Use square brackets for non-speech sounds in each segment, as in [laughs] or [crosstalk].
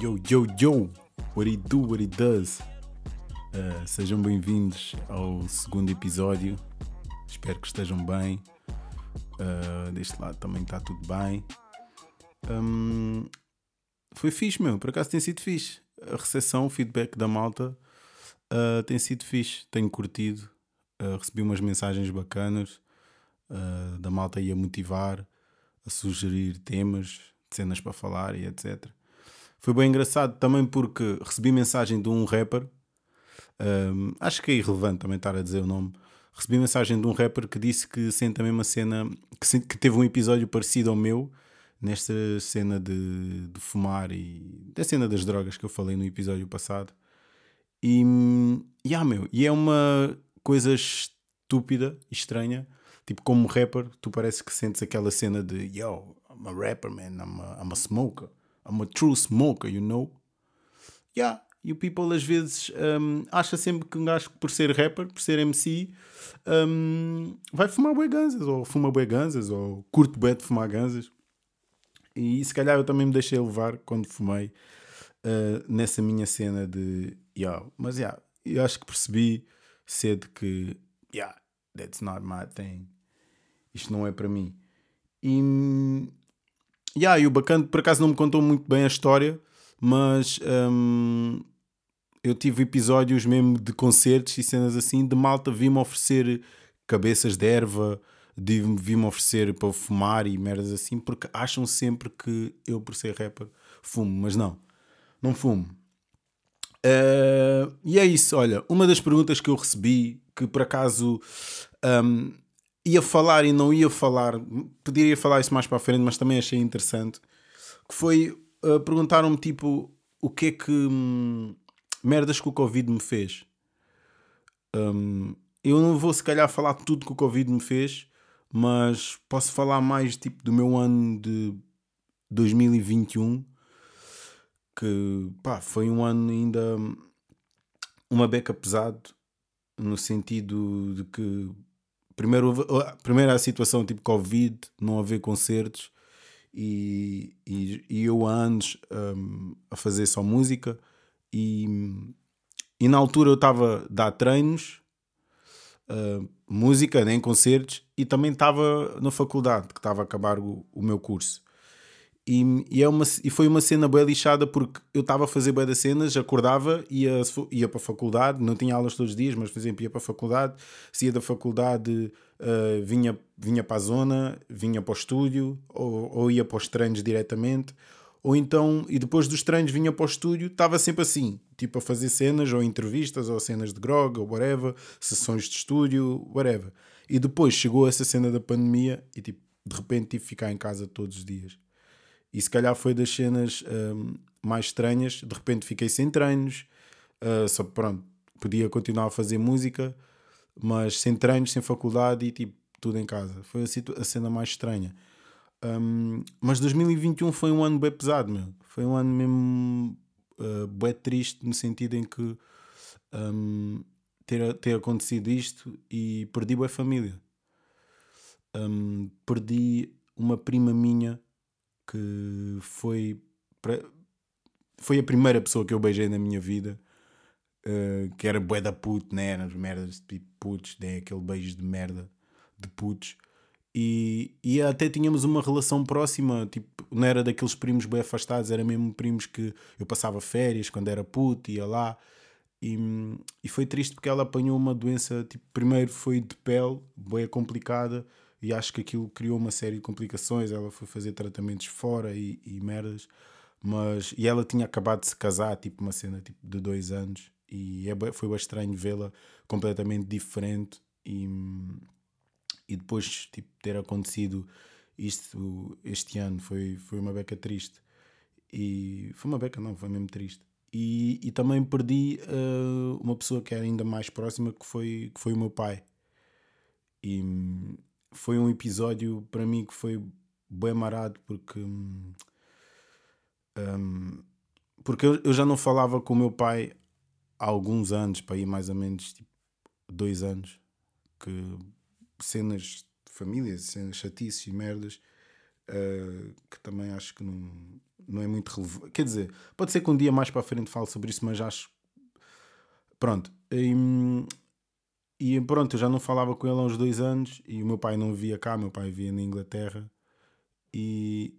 Yo, yo, yo! What he do, what he does? Uh, sejam bem-vindos ao segundo episódio. Espero que estejam bem. Uh, deste lado também está tudo bem. Um, foi fixe, meu. Por acaso tem sido fixe. A recepção, o feedback da malta uh, tem sido fixe. Tenho curtido. recebi umas mensagens bacanas da malta aí a motivar, a sugerir temas, cenas para falar e etc. Foi bem engraçado também porque recebi mensagem de um rapper. Um, acho que é irrelevante também estar a dizer o nome. Recebi mensagem de um rapper que disse que sente a mesma cena, que, que teve um episódio parecido ao meu, nesta cena de, de fumar e da cena das drogas que eu falei no episódio passado. E, yeah, meu, e é uma coisa estúpida e estranha. Tipo, como rapper, tu parece que sentes aquela cena de Yo, I'm a rapper, man, I'm a, I'm a smoker. I'm a true smoker, you know? Yeah. E o people às vezes um, acha sempre que um gajo por ser rapper, por ser MC, um, vai fumar bué ganzas, ou fuma bué ganzas, ou curto bué de fumar ganzas. E se calhar eu também me deixei levar quando fumei uh, nessa minha cena de yeah. Mas yeah, eu acho que percebi cedo que yeah, that's not my thing. Isto não é para mim. E Yeah, e o bacana, por acaso não me contou muito bem a história, mas um, eu tive episódios mesmo de concertos e cenas assim, de malta vi-me oferecer cabeças de erva, vi-me oferecer para fumar e merdas assim, porque acham sempre que eu, por ser rapper, fumo, mas não, não fumo. Uh, e é isso, olha, uma das perguntas que eu recebi, que por acaso um, ia falar e não ia falar, poderia falar isso mais para a frente, mas também achei interessante, que foi, uh, perguntaram-me tipo, o que é que hum, merdas que o Covid me fez. Um, eu não vou se calhar falar tudo que o Covid me fez, mas posso falar mais tipo do meu ano de 2021, que pá, foi um ano ainda uma beca pesado, no sentido de que primeiro, primeiro a situação tipo Covid, não haver concertos e, e, e eu há anos um, a fazer só música e, e na altura eu estava a dar treinos, uh, música, nem concertos e também estava na faculdade, que estava a acabar o, o meu curso. E, e, é uma, e foi uma cena bem lixada porque eu estava a fazer bem das cenas, acordava, ia, ia para a faculdade, não tinha aulas todos os dias, mas por exemplo ia para a faculdade, ia da faculdade uh, vinha, vinha para a zona, vinha para o estúdio, ou, ou ia para os treinos diretamente, ou então, e depois dos treinos vinha para o estúdio, estava sempre assim, tipo a fazer cenas, ou entrevistas, ou cenas de grog, ou whatever, sessões de estúdio, whatever. E depois chegou essa cena da pandemia e tipo, de repente tive que ficar em casa todos os dias. E se calhar foi das cenas um, mais estranhas. De repente fiquei sem treinos, uh, só pronto, podia continuar a fazer música, mas sem treinos, sem faculdade e tipo tudo em casa. Foi a, a cena mais estranha. Um, mas 2021 foi um ano bem pesado, meu. Foi um ano mesmo uh, bem triste no sentido em que um, ter, ter acontecido isto e perdi a família. Um, perdi uma prima minha que foi, foi a primeira pessoa que eu beijei na minha vida. Uh, que era bué da puto, né? As merdas de putos, né? Aquele beijo de merda de putos. E, e até tínhamos uma relação próxima, tipo, não era daqueles primos bem afastados, era mesmo primos que eu passava férias quando era puto, ia lá. E, e foi triste porque ela apanhou uma doença, tipo, primeiro foi de pele, bem complicada, e acho que aquilo criou uma série de complicações. Ela foi fazer tratamentos fora e, e merdas, mas e ela tinha acabado de se casar, tipo uma cena tipo, de dois anos, e é, foi bem estranho vê-la completamente diferente e, e depois tipo, ter acontecido isto este ano foi, foi uma beca triste. E foi uma beca, não, foi mesmo triste. E, e também perdi uh, uma pessoa que era ainda mais próxima, que foi, que foi o meu pai. E, foi um episódio para mim que foi bem marado porque um, porque eu, eu, já não falava com o meu pai há alguns anos, para ir mais ou menos tipo, dois anos, que cenas de família, cenas chatices e merdas, uh, que também acho que não, não é muito relevante. Quer dizer, pode ser que um dia mais para a frente fale sobre isso, mas acho. Pronto. E, e pronto, eu já não falava com ele há uns dois anos e o meu pai não via cá, meu pai via na Inglaterra. E,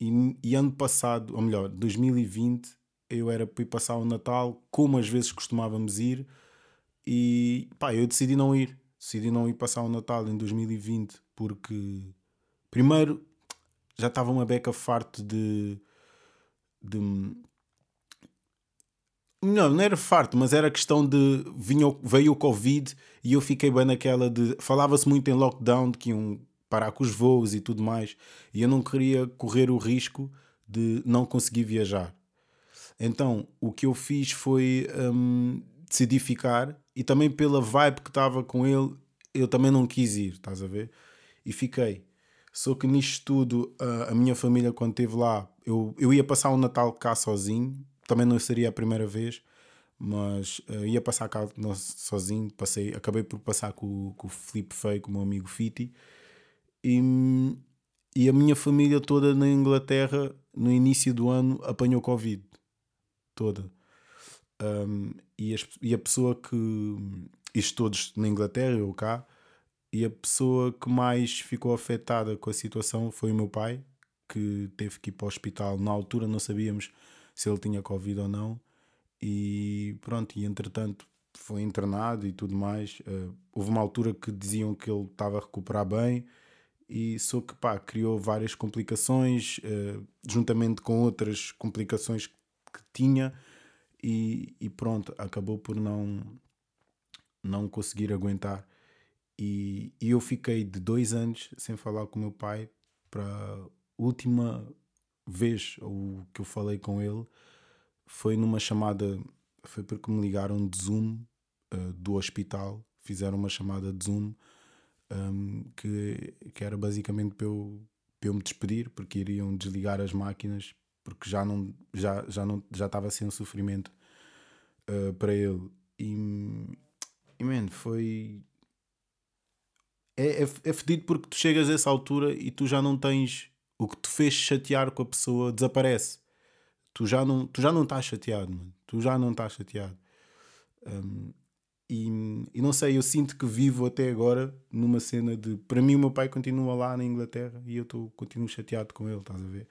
e, e ano passado, ou melhor, 2020, eu era para ir passar o Natal, como às vezes costumávamos ir, e pá, eu decidi não ir. Decidi não ir passar o Natal em 2020 porque, primeiro, já estava uma beca farto de. de não, não era farto, mas era questão de. Vinha, veio o Covid e eu fiquei bem naquela de. Falava-se muito em lockdown, de que iam parar com os voos e tudo mais, e eu não queria correr o risco de não conseguir viajar. Então o que eu fiz foi um, decidir ficar e também pela vibe que estava com ele, eu também não quis ir, estás a ver? E fiquei. Só que nisto tudo, a, minha família, quando esteve lá, eu, eu ia passar o Natal cá sozinho, também não seria a primeira vez, mas uh, ia passar cá sozinho. Passei, acabei por passar com, com o Felipe Feio, com o meu amigo Fiti, e, e a minha família toda na Inglaterra, no início do ano, apanhou Covid toda. Um, e, as, e, a pessoa que. Isto todos na Inglaterra, ou cá. E a pessoa que mais ficou afetada com a situação foi o meu pai, que teve que ir para o hospital. Na altura não sabíamos se ele tinha Covid ou não. E pronto, e entretanto foi internado e tudo mais. Uh, houve uma altura que diziam que ele estava a recuperar bem, e só que pá, criou várias complicações, uh, juntamente com outras complicações que tinha e, e pronto, acabou por não, não conseguir aguentar. E, e eu fiquei de dois anos sem falar com meu pai para a última vez o que eu falei com ele foi numa chamada, foi porque me ligaram de Zoom uh, do hospital, fizeram uma chamada de Zoom um, que, que era basicamente para eu, para eu me despedir, porque iriam desligar as máquinas porque já não já já não já estava sem sofrimento uh, para ele. E, e foi é, é, é fedido porque tu chegas a essa altura e tu já não tens o que te fez chatear com a pessoa desaparece tu já não tu já não estás chateado mano. tu já não estás chateado um, e, e não sei, eu sinto que vivo até agora numa cena de para mim o meu pai continua lá na Inglaterra e eu tô, continuo chateado com ele, estás a ver?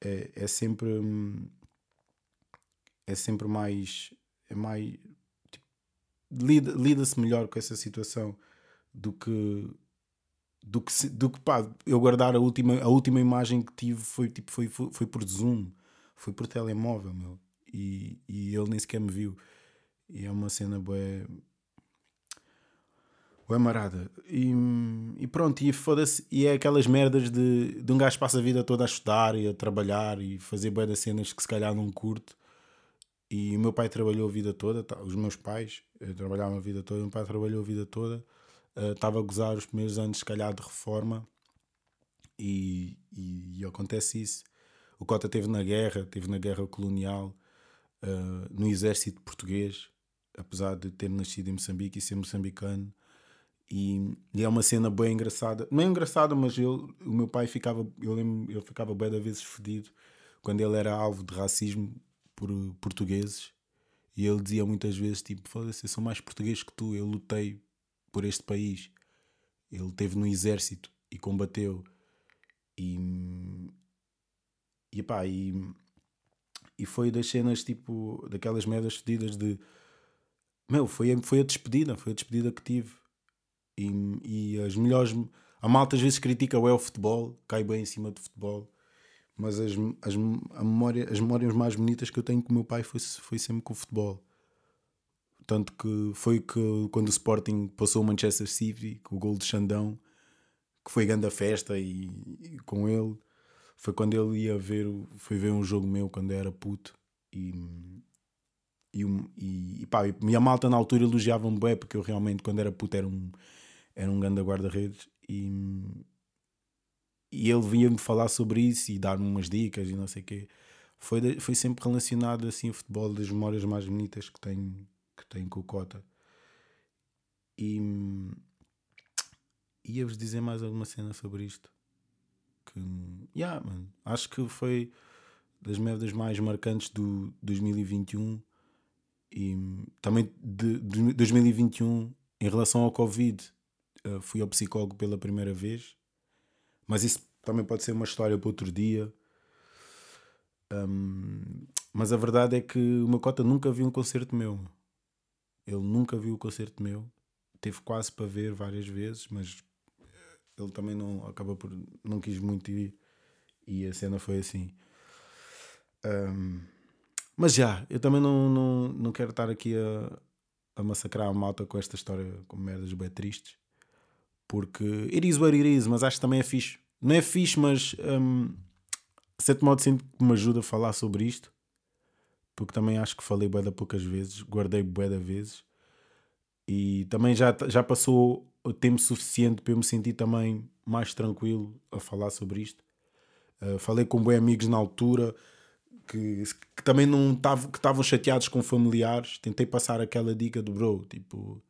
é, é sempre é sempre mais é mais tipo, lida, lida-se melhor com essa situação do que do que, do que pá, eu guardar a última, a última imagem que tive foi, tipo, foi, foi, foi por Zoom, foi por telemóvel, meu. E, e ele nem sequer me viu. E é uma cena boa o Amarada. E, e pronto, e foda-se. E é aquelas merdas de, de um gajo passa a vida toda a estudar e a trabalhar e fazer boas das cenas que se calhar não curte. E o meu pai trabalhou a vida toda, tá, os meus pais eh, trabalhavam a vida toda, o meu pai trabalhou a vida toda, uh, estava a gozar os primeiros anos, se calhar, de reforma, e, e, e acontece isso. O Cota esteve na guerra, esteve na guerra colonial, uh, no exército português, apesar de ter nascido em Moçambique e ser moçambicano, e, e, é uma cena bem engraçada. Não é engraçada, mas eu, o meu pai ficava, eu lembro, ele ficava bem da vezes fedido quando ele era alvo de racismo por portugueses. E ele dizia muitas vezes: Tipo, foda-se, eu sou mais português que tu, eu lutei por este país. Ele esteve no exército e combateu. E, e, pá, e, e foi das cenas tipo, daquelas merdas fedidas de. Meu, foi, foi a despedida, foi a despedida que tive e, e as melhores. A malta às vezes critica o futebol, cai bem em cima do futebol, mas as, as, a memória, as memórias mais bonitas que eu tenho com o meu pai foi, foi sempre com o futebol. Tanto que foi que quando o Sporting passou o Manchester City, com o gol de Xandão, que foi grande a festa e, e, com ele, foi quando ele ia ver, foi ver um jogo meu quando era puto e e, e, e, pá, e a malta na altura elogiava-me bem porque eu realmente quando era puto era um era um grande guarda-redes e, e ele vinha-me falar sobre isso e dar-me umas dicas e não sei o quê. Foi, foi sempre relacionado assim o futebol das memórias mais bonitas que tenho, que tenho com o Cota. E ia-vos dizer mais alguma cena sobre isto Porque, yeah, mano, acho que foi das merdas mais marcantes do 2021 e também de, de 2021 em relação ao Covid. Uh, fui ao psicólogo pela primeira vez, mas isso também pode ser uma história para outro dia. Um, mas a verdade é que o meu cota nunca viu um concerto meu. Ele nunca viu o concerto meu. Teve quase para ver várias vezes, mas ele também não acaba por não quis muito ir e a cena foi assim. Um, mas já, eu também não, não, não quero estar aqui a, a massacrar a malta com esta história com merdas bem tristes. Porque it is what it is, mas acho que também é fixe. Não é fixe, mas um, de certo modo sinto que me ajuda a falar sobre isto. Porque também acho que falei bué da poucas vezes, guardei bué da vezes. E também já, já passou o tempo suficiente para eu me sentir também mais tranquilo a falar sobre isto. Uh, falei com bem amigos na altura que, que também não que estavam chateados com familiares. Tentei passar aquela dica do bro, tipo,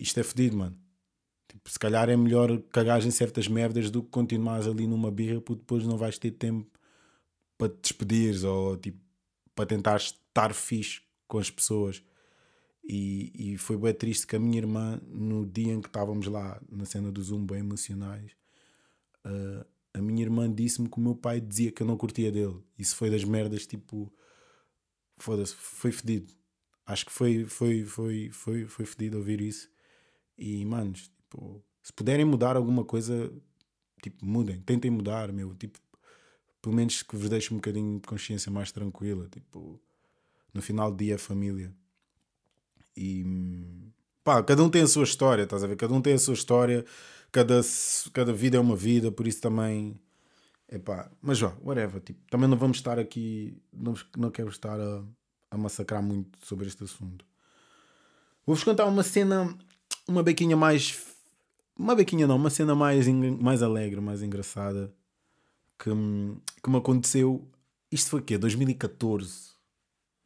isto é fedido, mano. Tipo, se calhar é melhor cagar em certas merdas do que continuares ali numa birra porque depois não vais ter tempo para te despedires ou tipo para tentar estar fixe com as pessoas. E, e foi bem triste que a minha irmã, no dia em que estávamos lá na cena do Zoom, bem emocionais, uh, a minha irmã disse-me que o meu pai dizia que eu não curtia dele. Isso foi das merdas, tipo, foda-se, foi fedido. Acho que foi, foi, foi, foi, foi fedido ouvir isso. E, manos, tipo, se puderem mudar alguma coisa, tipo, mudem, tentem mudar, meu, tipo, pelo menos que vos deixe um bocadinho de consciência mais tranquila, tipo, no final do dia família. E pá, cada um tem a sua história, estás a ver? Cada um tem a sua história, cada, cada vida é uma vida, por isso também. Epá, mas já, whatever, tipo, também não vamos estar aqui, não, não quero estar a, a massacrar muito sobre este assunto. Vou-vos contar uma cena, uma bequinha mais. Uma bequinha não, uma cena mais, mais alegre, mais engraçada que, que me aconteceu. Isto foi o quê? 2014.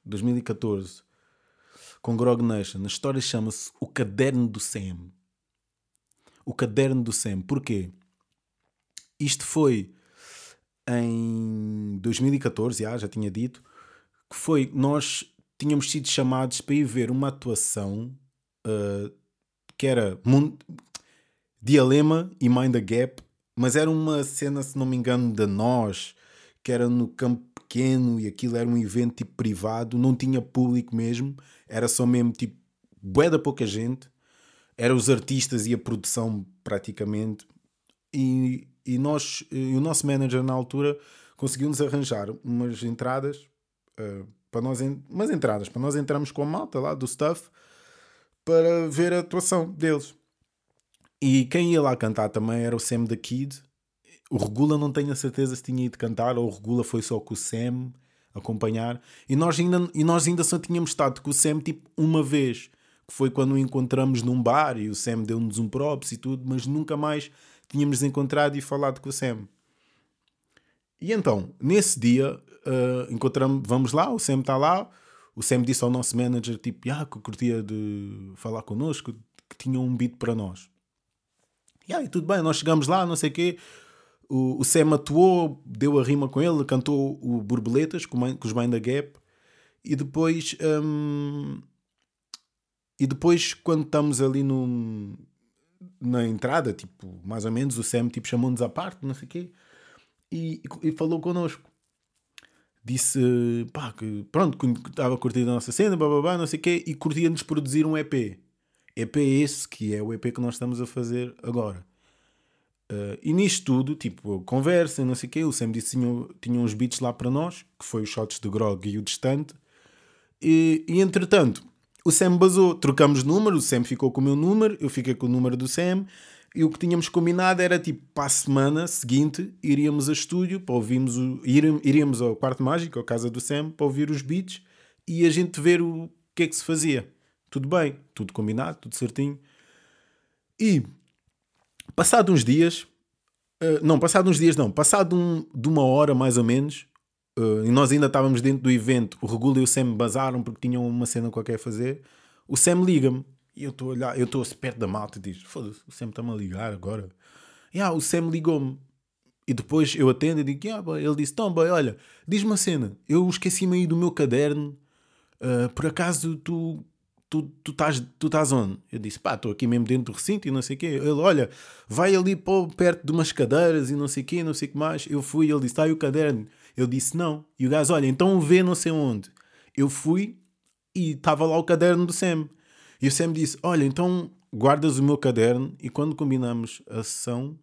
2014 com Grog Nation. A história chama-se O Caderno do Sam. O Caderno do Sam. Porquê? Isto foi em 2014, já, já tinha dito, que foi, nós tínhamos sido chamados para ir ver uma atuação uh, que era Dialema e Mind the Gap, mas era uma cena, se não me engano, da nós, que era no campo pequeno e aquilo era um evento tipo privado, não tinha público mesmo, era só mesmo tipo bué da pouca gente, eram os artistas e a produção praticamente, e, e nós, e o nosso manager na altura conseguiu-nos arranjar umas entradas uh, para nós, umas entradas para nós entrarmos com a malta lá do stuff para ver a atuação deles. E quem ia lá cantar também era o Sam the Kid, o Regula não tenho a certeza se tinha ido cantar ou o Regula foi só com o Sam acompanhar. E nós ainda, e nós ainda só tínhamos estado com o Sam tipo uma vez, que foi quando o encontramos num bar e o Sam deu-nos um props e tudo, mas nunca mais tínhamos encontrado e falado com o Sam. E então, nesse dia, uh, encontramos, vamos lá, o Sam está lá, o Sam disse ao nosso manager, tipo, ah, que curtia de falar connosco, que tinha um beat para nós. E aí, tudo bem, nós chegamos lá, não sei o quê, o, o Sam atuou, deu a rima com ele, cantou o Borboletas com, com os Mind the Gap e depois hum, e depois quando estamos ali no, na entrada, tipo, mais ou menos, o Sam tipo, chamou-nos à parte, não sei o quê, e, e, falou connosco. Disse pá, que pronto, estava curtindo a nossa cena, blá, blá, blá, não sei o quê, e curtia-nos produzir um EP. EP esse que é o EP que nós estamos a fazer agora. Uh, e nisto tudo, tipo, conversa, não sei o quê, o Sam disse que tinha uns beats lá para nós, que foi os shots de Grog e o distante. E, e entretanto, o Sam basou, trocamos número, o Sam ficou com o meu número, eu fiquei com o número do Sam. E o que tínhamos combinado era tipo, para a semana seguinte, iríamos a estúdio para ouvirmos o. iríamos ao quarto mágico, à casa do Sam, para ouvir os beats e a gente ver o que é que se fazia. Tudo bem, tudo combinado, tudo certinho. E Passado uns dias, uh, não, passado uns dias não, passado um, de uma hora mais ou menos, uh, e nós ainda estávamos dentro do evento, o Regula e o Sam basaram porque tinham uma cena qualquer a fazer, o Sam liga-me, e eu estou a olhar, eu estou perto da malta e diz, foda-se, o Sam está-me a ligar agora. E ah, o Sam ligou-me, E depois eu atendo e digo, ah, boy. ele disse, então, boy, olha, diz-me uma cena, eu esqueci-me aí do meu caderno, uh, por acaso tu tu, tu, estás, tu estás onde? Eu disse, pá, estou aqui mesmo dentro do recinto e não sei o quê. Ele, olha, vai ali pô, perto de umas cadeiras e não sei o quê, não sei o que mais. Eu fui, ele disse, está aí o caderno. Eu disse, não. E o gajo, olha, então vê não sei onde. Eu fui e estava lá o caderno do Sam. E o Sam disse, olha, então guardas o meu caderno e quando combinamos a sessão,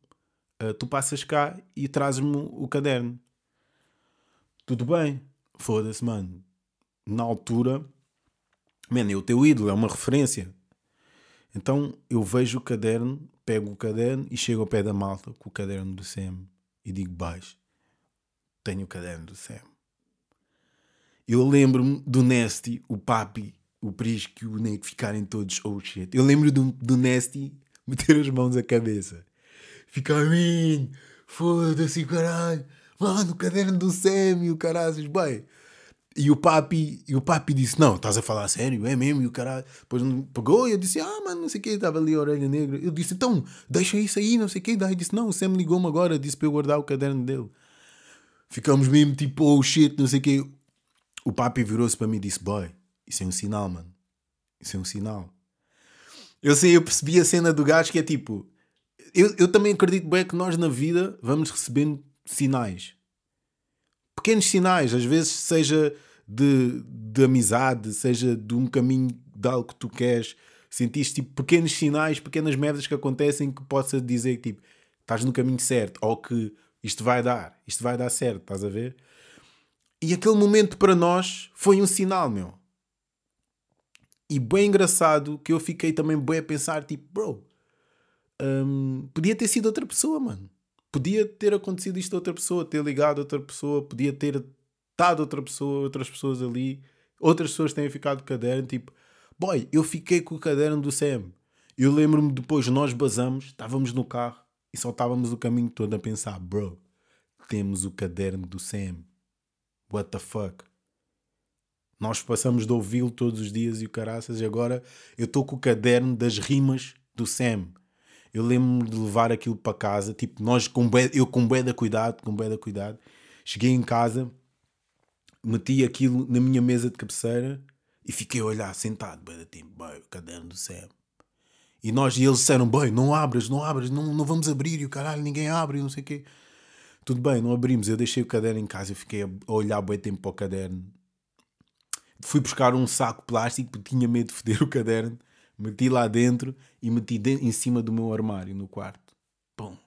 uh, tu passas cá e trazes-me o caderno. Tudo bem. Foda-se, mano. Na altura Man, é o teu ídolo, é uma referência. Então eu vejo o caderno, pego o caderno e chego ao pé da malta com o caderno do Sam e digo baixo: Tenho o caderno do Sam. Eu lembro-me do Nasty, o Papi, o Prisco e o Nate ficarem todos oh shit. Eu lembro do, do Nasty meter as mãos à cabeça. Ficar, foda-se, caralho. Mano, o caderno do Sam e o caralho. Bem, e o papi, e o papi disse: Não, estás a falar sério? É mesmo? E o cara depois pegou e eu disse: Ah, mano, não sei o que, estava ali a orelha negra. Eu disse: Então, deixa isso aí, não sei o que. Daí disse: Não, o Sam ligou-me agora, disse para eu guardar o caderno dele. Ficamos mesmo tipo, oh shit, não sei o que. O papi virou-se para mim e disse: Boy, isso é um sinal, mano. Isso é um sinal. Eu sei, eu percebi a cena do gajo que é tipo. Eu, eu também acredito bem que nós na vida vamos recebendo sinais pequenos sinais, às vezes seja de, de amizade, seja de um caminho de algo que tu queres, sentiste tipo pequenos sinais, pequenas merdas que acontecem que possa dizer que tipo, estás no caminho certo ou que isto vai dar, isto vai dar certo, estás a ver? E aquele momento para nós foi um sinal, meu. E bem engraçado que eu fiquei também bem a pensar, tipo, bro, um, podia ter sido outra pessoa, mano podia ter acontecido isto a outra pessoa, ter ligado a outra pessoa, podia ter estado outra pessoa, outras pessoas ali, outras pessoas têm ficado com o caderno, tipo, boy, eu fiquei com o caderno do Sam. Eu lembro-me depois, nós basamos, estávamos no carro e só estávamos o caminho todo a pensar, bro, temos o caderno do Sam. What the fuck? Nós passamos de ouvi-lo todos os dias e o caraças, e agora eu estou com o caderno das rimas do Sam. Eu lembro-me de levar aquilo para casa, tipo, nós com bué, eu com bué da cuidado, com bué da cuidado. Cheguei em casa, meti aquilo na minha mesa de cabeceira e fiquei a olhar sentado, bué da tempo, bem, o caderno do céu. E nós e eles disseram, bem, não abras, não abras, não, não vamos abrir, e o caralho, ninguém abre, não sei o quê. Tudo bem, não abrimos. Eu deixei o caderno em casa e fiquei a olhar bem tempo para o caderno. Fui buscar um saco plástico porque tinha medo de foder o caderno Meti lá dentro e meti dentro, em cima do meu armário no quarto. Pum.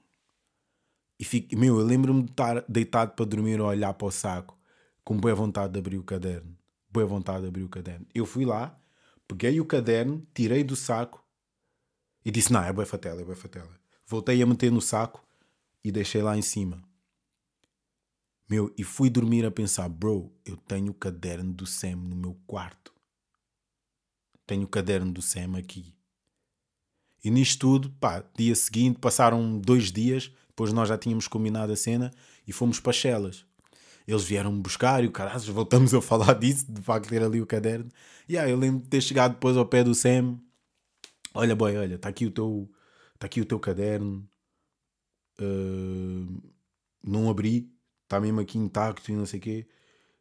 E fico, meu, eu lembro-me de estar deitado para dormir a olhar para o saco, com boa vontade de abrir o caderno. Boa vontade de abrir o caderno. Eu fui lá, peguei o caderno, tirei do saco e disse: Não, é boa fatela, é boa fatela. Voltei a meter no saco e deixei lá em cima. Meu, e fui dormir a pensar: Bro, eu tenho o caderno do Sam no meu quarto tenho o caderno do Sam aqui. E nisto tudo, pá, dia seguinte, passaram dois dias, depois nós já tínhamos combinado a cena e fomos para Chelas. Eles vieram-me buscar e o caralho, voltamos a falar [laughs] disso, de facto ter ali o caderno. E aí eu lembro de ter chegado depois ao pé do Sam. Olha, boy, olha, está aqui o teu, está aqui o teu caderno. Uh, não abri, está mesmo aqui intacto e não sei o quê.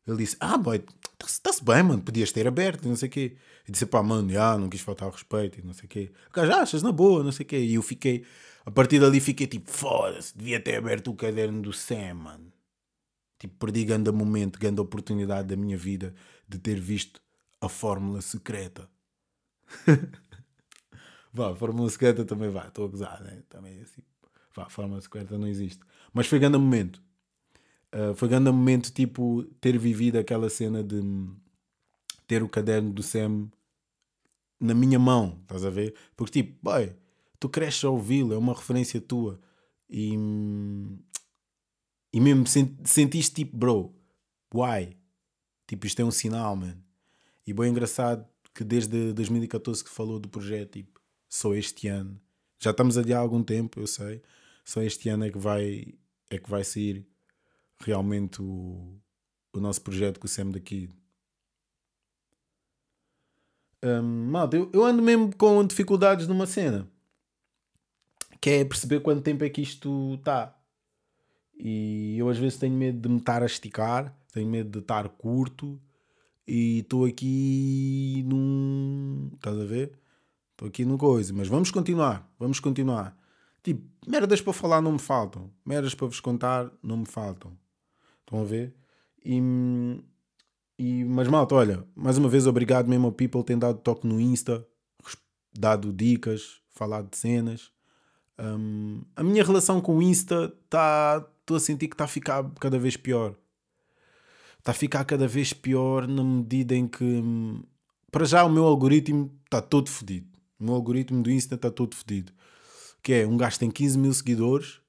Ele disse: Ah, boy, está-se bem, mano, podias ter aberto, não sei o quê. E disse: Pá, mano, já, não quis faltar respeito e não sei o quê. O gajo, achas na boa, não sei o quê. E eu fiquei, a partir dali, fiquei tipo: Foda-se, devia ter aberto o caderno do Sam, mano. Tipo, perdi grande momento, grande oportunidade da minha vida de ter visto a fórmula secreta. [laughs] vá, fórmula secreta também vá, estou a gozar, né? Também é assim. Vá, fórmula secreta não existe. Mas foi grande momento Uh, foi grande momento, tipo, ter vivido aquela cena de ter o caderno do Sam na minha mão, estás a ver? Porque, tipo, boy, tu cresces a ouvi-lo, é uma referência tua. E, e mesmo sentiste, tipo, bro, why? Tipo, isto é um sinal, man. E bem engraçado que desde 2014 que falou do projeto, tipo, só este ano. Já estamos ali há algum tempo, eu sei. Só este ano é que vai, é que vai sair realmente o, o nosso projeto com o Sam daqui. Um, malta, eu, eu ando mesmo com dificuldades numa cena que é perceber quanto tempo é que isto está. E eu às vezes tenho medo de me estar a esticar, tenho medo de estar curto e estou aqui num. Estás a ver? Estou aqui numa coisa, mas vamos continuar, vamos continuar. Tipo, merdas para falar não me faltam, merdas para vos contar não me faltam. Estão a ver? E, e, mas malta, olha, mais uma vez obrigado mesmo ao people tem dado toque no Insta, dado dicas, falado de cenas. Um, a minha relação com o Insta está. Estou a sentir que está a ficar cada vez pior. Está a ficar cada vez pior na medida em que. Para já o meu algoritmo está todo fodido. O meu algoritmo do Insta está todo fodido. Que é um gajo tem 15 mil seguidores.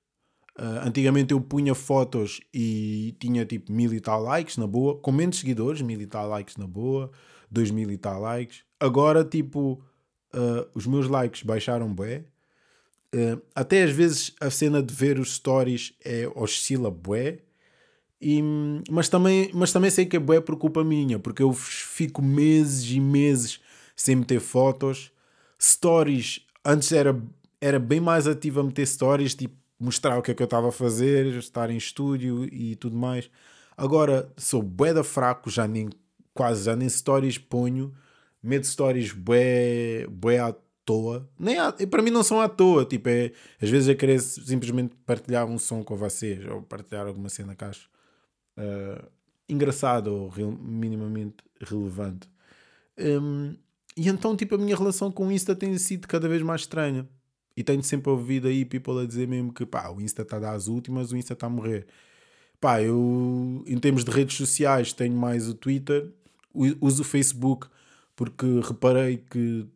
Uh, antigamente eu punha fotos e tinha tipo mil e tal likes na boa, com menos seguidores, mil e tal likes na boa, dois mil e tal likes. Agora, tipo, uh, os meus likes baixaram bué. Uh, até às vezes a cena de ver os stories é oscila bué. E, mas, também, mas também sei que é bué por culpa minha, porque eu fico meses e meses sem meter fotos. Stories, antes era, era bem mais ativo a meter stories, tipo mostrar o que é que eu estava a fazer, estar em estúdio e tudo mais. Agora sou bué da fraco, já nem quase já nem stories ponho, meto stories bué, bué à toa. Nem à, para mim não são à toa, tipo, é, às vezes eu querer simplesmente partilhar um som com vocês ou partilhar alguma cena que acho uh, engraçado ou minimamente relevante. Um, e então, tipo, a minha relação com o Insta tem sido cada vez mais estranha. E tenho sempre ouvido aí people a dizer mesmo que pá, o Insta está a dar as últimas, o Insta está a morrer. Pá, eu em termos de redes sociais tenho mais o Twitter, uso o Facebook porque reparei que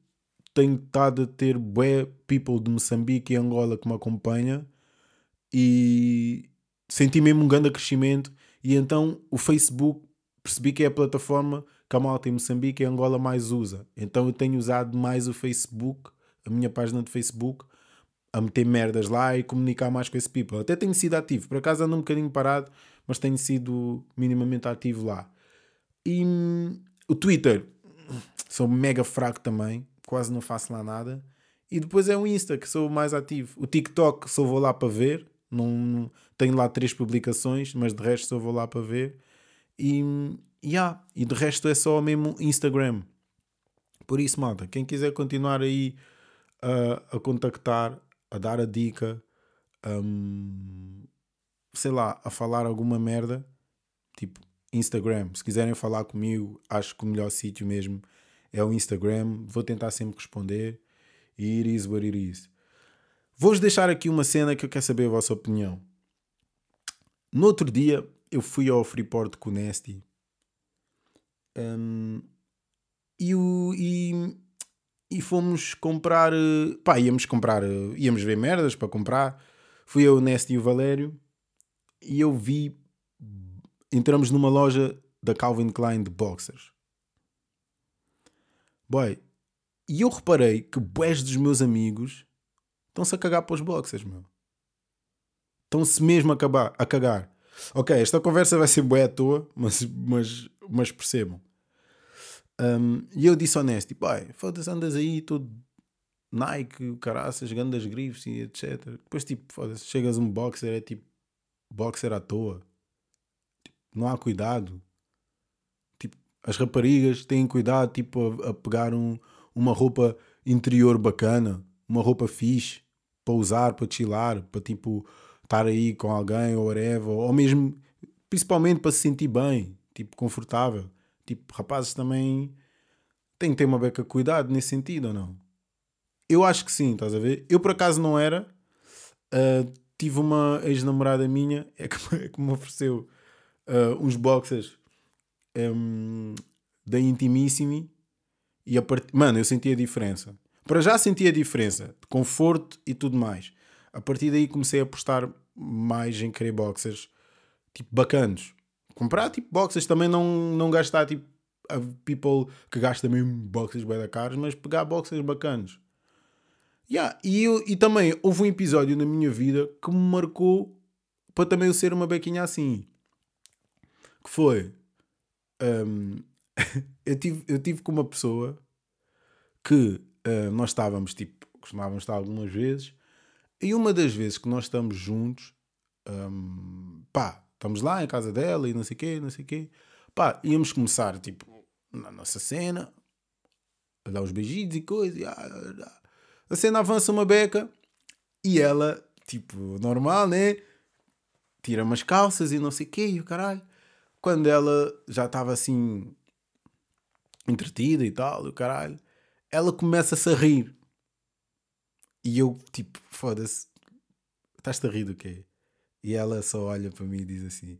tenho estado a ter bué people de Moçambique e Angola que me acompanha e senti mesmo um grande crescimento e então o Facebook percebi que é a plataforma que a malta em Moçambique e Angola mais usa. Então eu tenho usado mais o Facebook, a minha página de Facebook, a meter merdas lá e comunicar mais com esse people. Até tenho sido ativo, por acaso ando um bocadinho parado, mas tenho sido minimamente ativo lá. E hum, o Twitter, sou mega fraco também, quase não faço lá nada. E depois é o Insta, que sou mais ativo. O TikTok só vou lá para ver, não, não tenho lá três publicações, mas de resto só vou lá para ver. E, yeah, e de resto é só mesmo Instagram. Por isso, malta, quem quiser continuar aí a, a contactar, a dar a dica, um, sei lá, a falar alguma merda, tipo Instagram. Se quiserem falar comigo, acho que o melhor sítio mesmo é o Instagram. Vou tentar sempre responder. E it is what it is. Vou-vos deixar aqui uma cena que eu quero saber a vossa opinião. No outro dia, eu fui ao Freeport com o Nasty. Um, e, o, e, e fomos comprar. Pá, íamos comprar. Íamos ver merdas para comprar. Fui eu, o Nasty e o Valério. E eu vi. Entramos numa loja da Calvin Klein de boxers. Boy, e eu reparei que boés dos meus amigos estão-se a cagar para os boxers, meu. Estão-se mesmo a, acabar, a cagar. Ok, esta conversa vai ser boé à toa, mas, mas, mas percebam. Um, e eu disse honesto, tipo, foda-se, andas aí todo Nike, caraças, grandes grifes e etc. Depois, tipo, foda-se, chegas um boxer, é tipo, boxer à toa. Tipo, não há cuidado as raparigas têm cuidado tipo, a, a pegar um, uma roupa interior bacana, uma roupa fixe para usar, para chilar, para tipo estar aí com alguém ou whatever, ou mesmo principalmente para se sentir bem, tipo confortável. Tipo, rapazes também têm que ter uma beca cuidado nesse sentido ou não? Eu acho que sim, estás a ver? Eu por acaso não era. Uh, tive uma ex-namorada minha [laughs] é que, é que me ofereceu uh, uns boxers um, da Intimissimi e a part... Mano, eu senti a diferença. Para já senti a diferença de conforto e tudo mais. A partir daí comecei a apostar mais em querer boxers tipo bacanos. Comprar tipo boxers também não, não gastar tipo a people que gasta mesmo boxers bem da caros, mas pegar boxers bacanos. Yeah, e, eu, e também houve um episódio na minha vida que me marcou para também eu ser uma bequinha assim. Que foi um, [laughs] eu, tive, eu tive com uma pessoa que uh, nós estávamos, tipo, costumávamos estar algumas vezes, e uma das vezes que nós estamos juntos, Um, pá, estamos lá em casa dela e não sei o quê, não sei o quê. Pá, íamos começar, tipo, na nossa cena, a dar os beijinhos e coisa. A cena avança uma beca e ela, tipo, normal, né? Tira umas calças e não sei o quê, e o caralho. Quando ela já estava assim, entretida e tal, e o caralho, ela começa-se a rir. E eu, tipo, foda-se, estás-te a rir do quê? E ela só olha para mim e diz assim: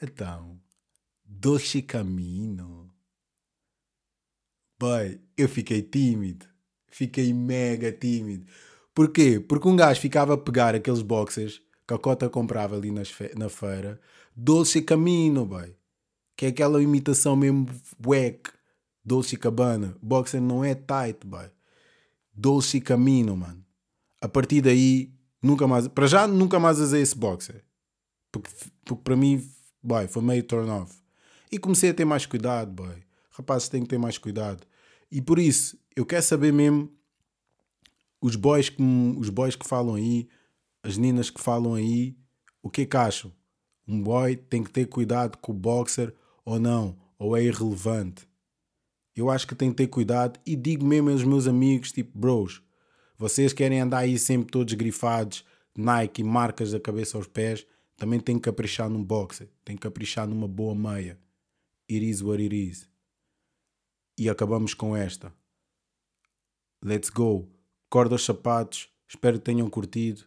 Então, doce caminho. Boy, eu fiquei tímido. Fiquei mega tímido. Porquê? Porque um gajo ficava a pegar aqueles boxers que a cota comprava ali nas fe na feira. Doce caminho, boy. Que é aquela imitação mesmo wack. Dolce Cabana. Boxer não é tight, boy. Dolce Camino, mano. A partir daí, nunca mais. Para já, nunca mais usei esse boxer. Porque, porque para mim, boy, foi meio turn off. E comecei a ter mais cuidado, boy. Rapazes têm que ter mais cuidado. E por isso, eu quero saber mesmo os boys que, os boys que falam aí, as meninas que falam aí, o que é que acham? Um boy tem que ter cuidado com o boxer ou não? Ou é irrelevante? Eu acho que tem que ter cuidado e digo mesmo aos meus amigos, tipo, bros, vocês querem andar aí sempre todos grifados, Nike, marcas da cabeça aos pés, também tem que caprichar num boxer, tem que caprichar numa boa meia. It is what it is. E acabamos com esta. Let's go. Corda os sapatos. Espero que tenham curtido.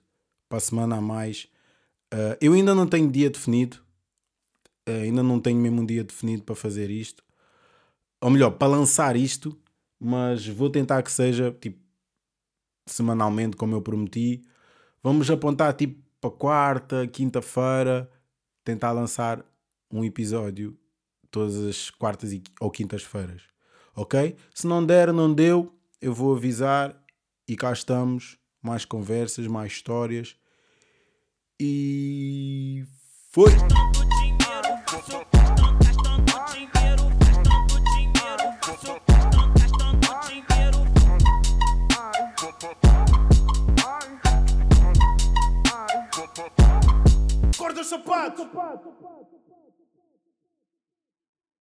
Para a semana a mais. Uh, eu ainda não tenho dia definido. Uh, ainda não tenho mesmo um dia definido para fazer isto ou melhor, para lançar isto, mas vou tentar que seja tipo semanalmente, como eu prometi. Vamos apontar tipo para quarta, quinta-feira, tentar lançar um episódio todas as quartas ou quintas-feiras. Ok? Se não der, não deu, eu vou avisar e cá estamos. Mais conversas, mais histórias. E foi! corda os sapatos.